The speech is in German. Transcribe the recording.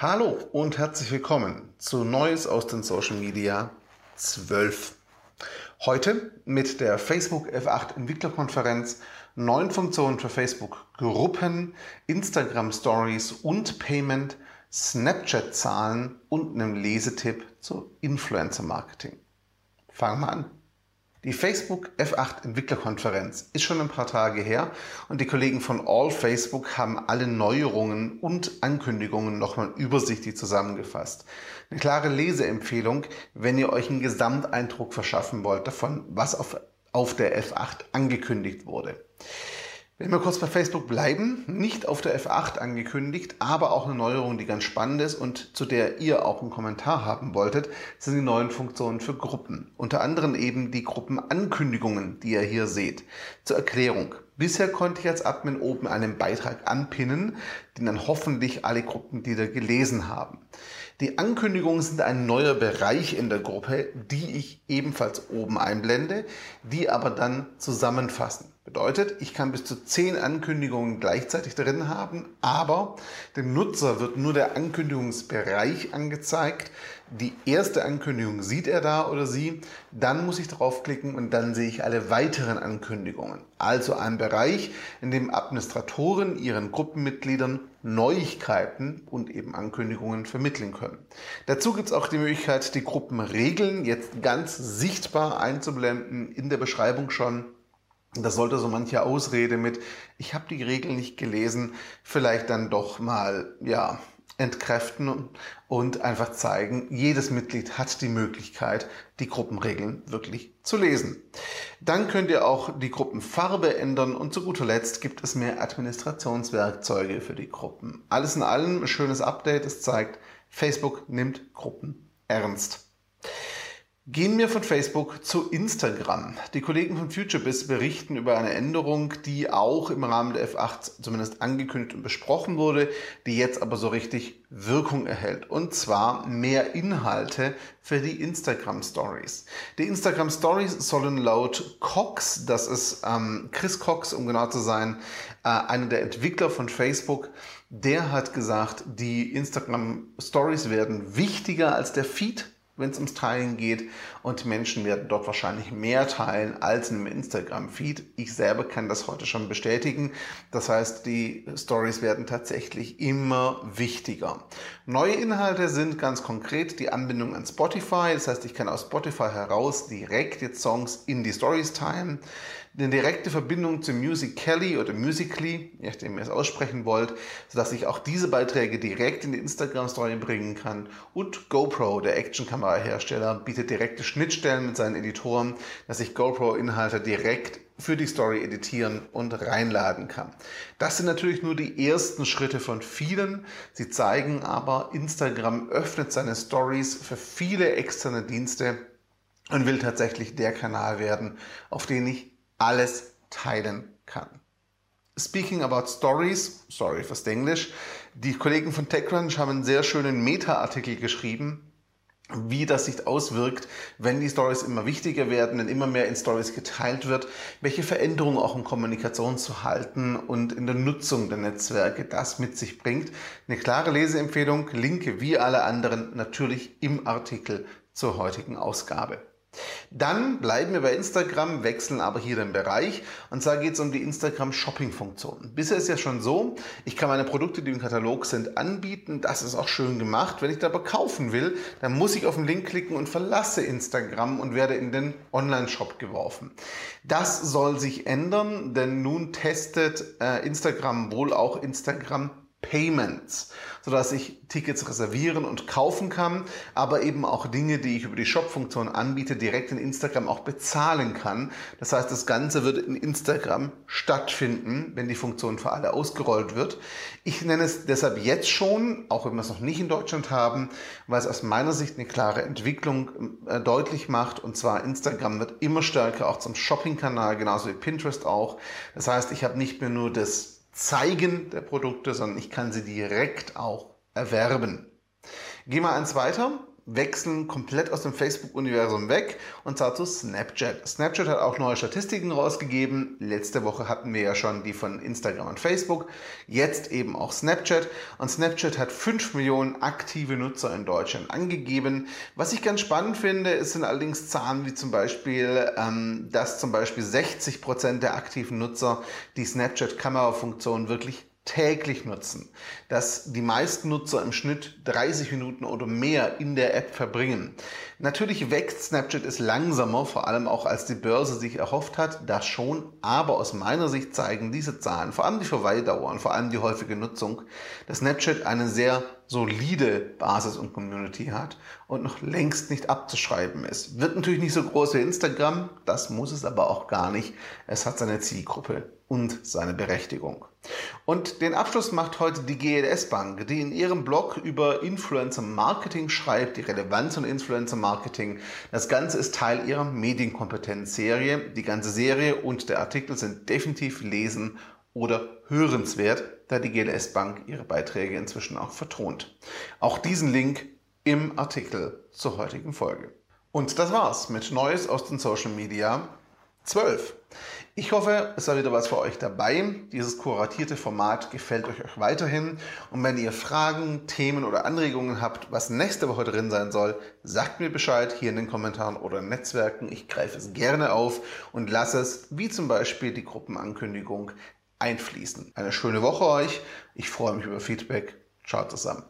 Hallo und herzlich willkommen zu Neues aus den Social Media 12. Heute mit der Facebook F8 Entwicklerkonferenz, neuen Funktionen für Facebook Gruppen, Instagram Stories und Payment, Snapchat Zahlen und einem Lesetipp zu Influencer Marketing. Fangen wir an. Die Facebook F8 Entwicklerkonferenz ist schon ein paar Tage her und die Kollegen von All Facebook haben alle Neuerungen und Ankündigungen nochmal übersichtlich zusammengefasst. Eine klare Leseempfehlung, wenn ihr euch einen Gesamteindruck verschaffen wollt davon, was auf, auf der F8 angekündigt wurde. Wenn wir kurz bei Facebook bleiben, nicht auf der F8 angekündigt, aber auch eine Neuerung, die ganz spannend ist und zu der ihr auch einen Kommentar haben wolltet, sind die neuen Funktionen für Gruppen. Unter anderem eben die Gruppenankündigungen, die ihr hier seht. Zur Erklärung. Bisher konnte ich als Admin oben einen Beitrag anpinnen, den dann hoffentlich alle Gruppenglieder gelesen haben. Die Ankündigungen sind ein neuer Bereich in der Gruppe, die ich ebenfalls oben einblende, die aber dann zusammenfassen. Bedeutet, ich kann bis zu zehn Ankündigungen gleichzeitig drin haben, aber dem Nutzer wird nur der Ankündigungsbereich angezeigt. Die erste Ankündigung sieht er da oder sie, dann muss ich draufklicken und dann sehe ich alle weiteren Ankündigungen. Also ein Bereich, in dem Administratoren ihren Gruppenmitgliedern Neuigkeiten und eben Ankündigungen vermitteln können. Dazu gibt es auch die Möglichkeit, die Gruppenregeln jetzt ganz sichtbar einzublenden, in der Beschreibung schon das sollte so manche Ausrede mit, ich habe die Regeln nicht gelesen, vielleicht dann doch mal, ja, entkräften und einfach zeigen, jedes Mitglied hat die Möglichkeit, die Gruppenregeln wirklich zu lesen. Dann könnt ihr auch die Gruppenfarbe ändern und zu guter Letzt gibt es mehr Administrationswerkzeuge für die Gruppen. Alles in allem ein schönes Update. Es zeigt, Facebook nimmt Gruppen ernst. Gehen wir von Facebook zu Instagram. Die Kollegen von FutureBiz berichten über eine Änderung, die auch im Rahmen der F8 zumindest angekündigt und besprochen wurde, die jetzt aber so richtig Wirkung erhält. Und zwar mehr Inhalte für die Instagram Stories. Die Instagram Stories sollen laut Cox, das ist ähm, Chris Cox, um genau zu sein, äh, einer der Entwickler von Facebook, der hat gesagt, die Instagram Stories werden wichtiger als der Feed wenn es ums Teilen geht. Und Menschen werden dort wahrscheinlich mehr teilen als in einem Instagram-Feed. Ich selber kann das heute schon bestätigen. Das heißt, die Stories werden tatsächlich immer wichtiger. Neue Inhalte sind ganz konkret die Anbindung an Spotify. Das heißt, ich kann aus Spotify heraus direkt jetzt Songs in die Stories teilen eine direkte Verbindung zu Musical.ly oder Musically, je nachdem ihr es aussprechen wollt, sodass ich auch diese Beiträge direkt in die Instagram-Story bringen kann. Und GoPro, der Action-Kamera-Hersteller, bietet direkte Schnittstellen mit seinen Editoren, dass ich GoPro-Inhalte direkt für die Story editieren und reinladen kann. Das sind natürlich nur die ersten Schritte von vielen. Sie zeigen aber, Instagram öffnet seine Stories für viele externe Dienste und will tatsächlich der Kanal werden, auf den ich alles teilen kann. Speaking about Stories, sorry fürs Englisch, die Kollegen von TechCrunch haben einen sehr schönen Meta-Artikel geschrieben, wie das sich auswirkt, wenn die Stories immer wichtiger werden, wenn immer mehr in Stories geteilt wird, welche Veränderungen auch in Kommunikation zu halten und in der Nutzung der Netzwerke das mit sich bringt. Eine klare Leseempfehlung, Linke wie alle anderen natürlich im Artikel zur heutigen Ausgabe. Dann bleiben wir bei Instagram, wechseln aber hier den Bereich. Und zwar geht es um die Instagram Shopping Funktion. Bisher ist ja schon so, ich kann meine Produkte, die im Katalog sind, anbieten. Das ist auch schön gemacht. Wenn ich da aber kaufen will, dann muss ich auf den Link klicken und verlasse Instagram und werde in den Online-Shop geworfen. Das soll sich ändern, denn nun testet äh, Instagram wohl auch Instagram Payments, sodass ich Tickets reservieren und kaufen kann, aber eben auch Dinge, die ich über die Shop-Funktion anbiete, direkt in Instagram auch bezahlen kann. Das heißt, das Ganze wird in Instagram stattfinden, wenn die Funktion für alle ausgerollt wird. Ich nenne es deshalb jetzt schon, auch wenn wir es noch nicht in Deutschland haben, weil es aus meiner Sicht eine klare Entwicklung äh, deutlich macht. Und zwar Instagram wird immer stärker auch zum Shopping-Kanal, genauso wie Pinterest auch. Das heißt, ich habe nicht mehr nur das Zeigen der Produkte, sondern ich kann sie direkt auch erwerben. Gehen wir eins weiter. Wechseln komplett aus dem Facebook-Universum weg und zwar zu Snapchat. Snapchat hat auch neue Statistiken rausgegeben. Letzte Woche hatten wir ja schon die von Instagram und Facebook. Jetzt eben auch Snapchat. Und Snapchat hat 5 Millionen aktive Nutzer in Deutschland angegeben. Was ich ganz spannend finde, ist sind allerdings Zahlen wie zum Beispiel, ähm, dass zum Beispiel 60 Prozent der aktiven Nutzer die Snapchat-Kamerafunktion wirklich täglich nutzen, dass die meisten Nutzer im Schnitt 30 Minuten oder mehr in der App verbringen. Natürlich wächst Snapchat es langsamer, vor allem auch als die Börse sich erhofft hat, das schon, aber aus meiner Sicht zeigen diese Zahlen, vor allem die Verweildauer und vor allem die häufige Nutzung, dass Snapchat eine sehr solide Basis und Community hat und noch längst nicht abzuschreiben ist. Wird natürlich nicht so groß wie Instagram, das muss es aber auch gar nicht. Es hat seine Zielgruppe und seine Berechtigung. Und den Abschluss macht heute die GLS Bank, die in ihrem Blog über Influencer Marketing schreibt, die Relevanz von Influencer Marketing. Das Ganze ist Teil ihrer Medienkompetenzserie. Die ganze Serie und der Artikel sind definitiv lesen oder hörenswert, da die GLS Bank ihre Beiträge inzwischen auch vertont. Auch diesen Link im Artikel zur heutigen Folge. Und das war's mit Neues aus den Social Media 12. Ich hoffe, es war wieder was für euch dabei. Dieses kuratierte Format gefällt euch, euch weiterhin. Und wenn ihr Fragen, Themen oder Anregungen habt, was nächste Woche drin sein soll, sagt mir Bescheid hier in den Kommentaren oder Netzwerken. Ich greife es gerne auf und lasse es, wie zum Beispiel die Gruppenankündigung, einfließen. Eine schöne Woche euch. Ich freue mich über Feedback. Ciao zusammen.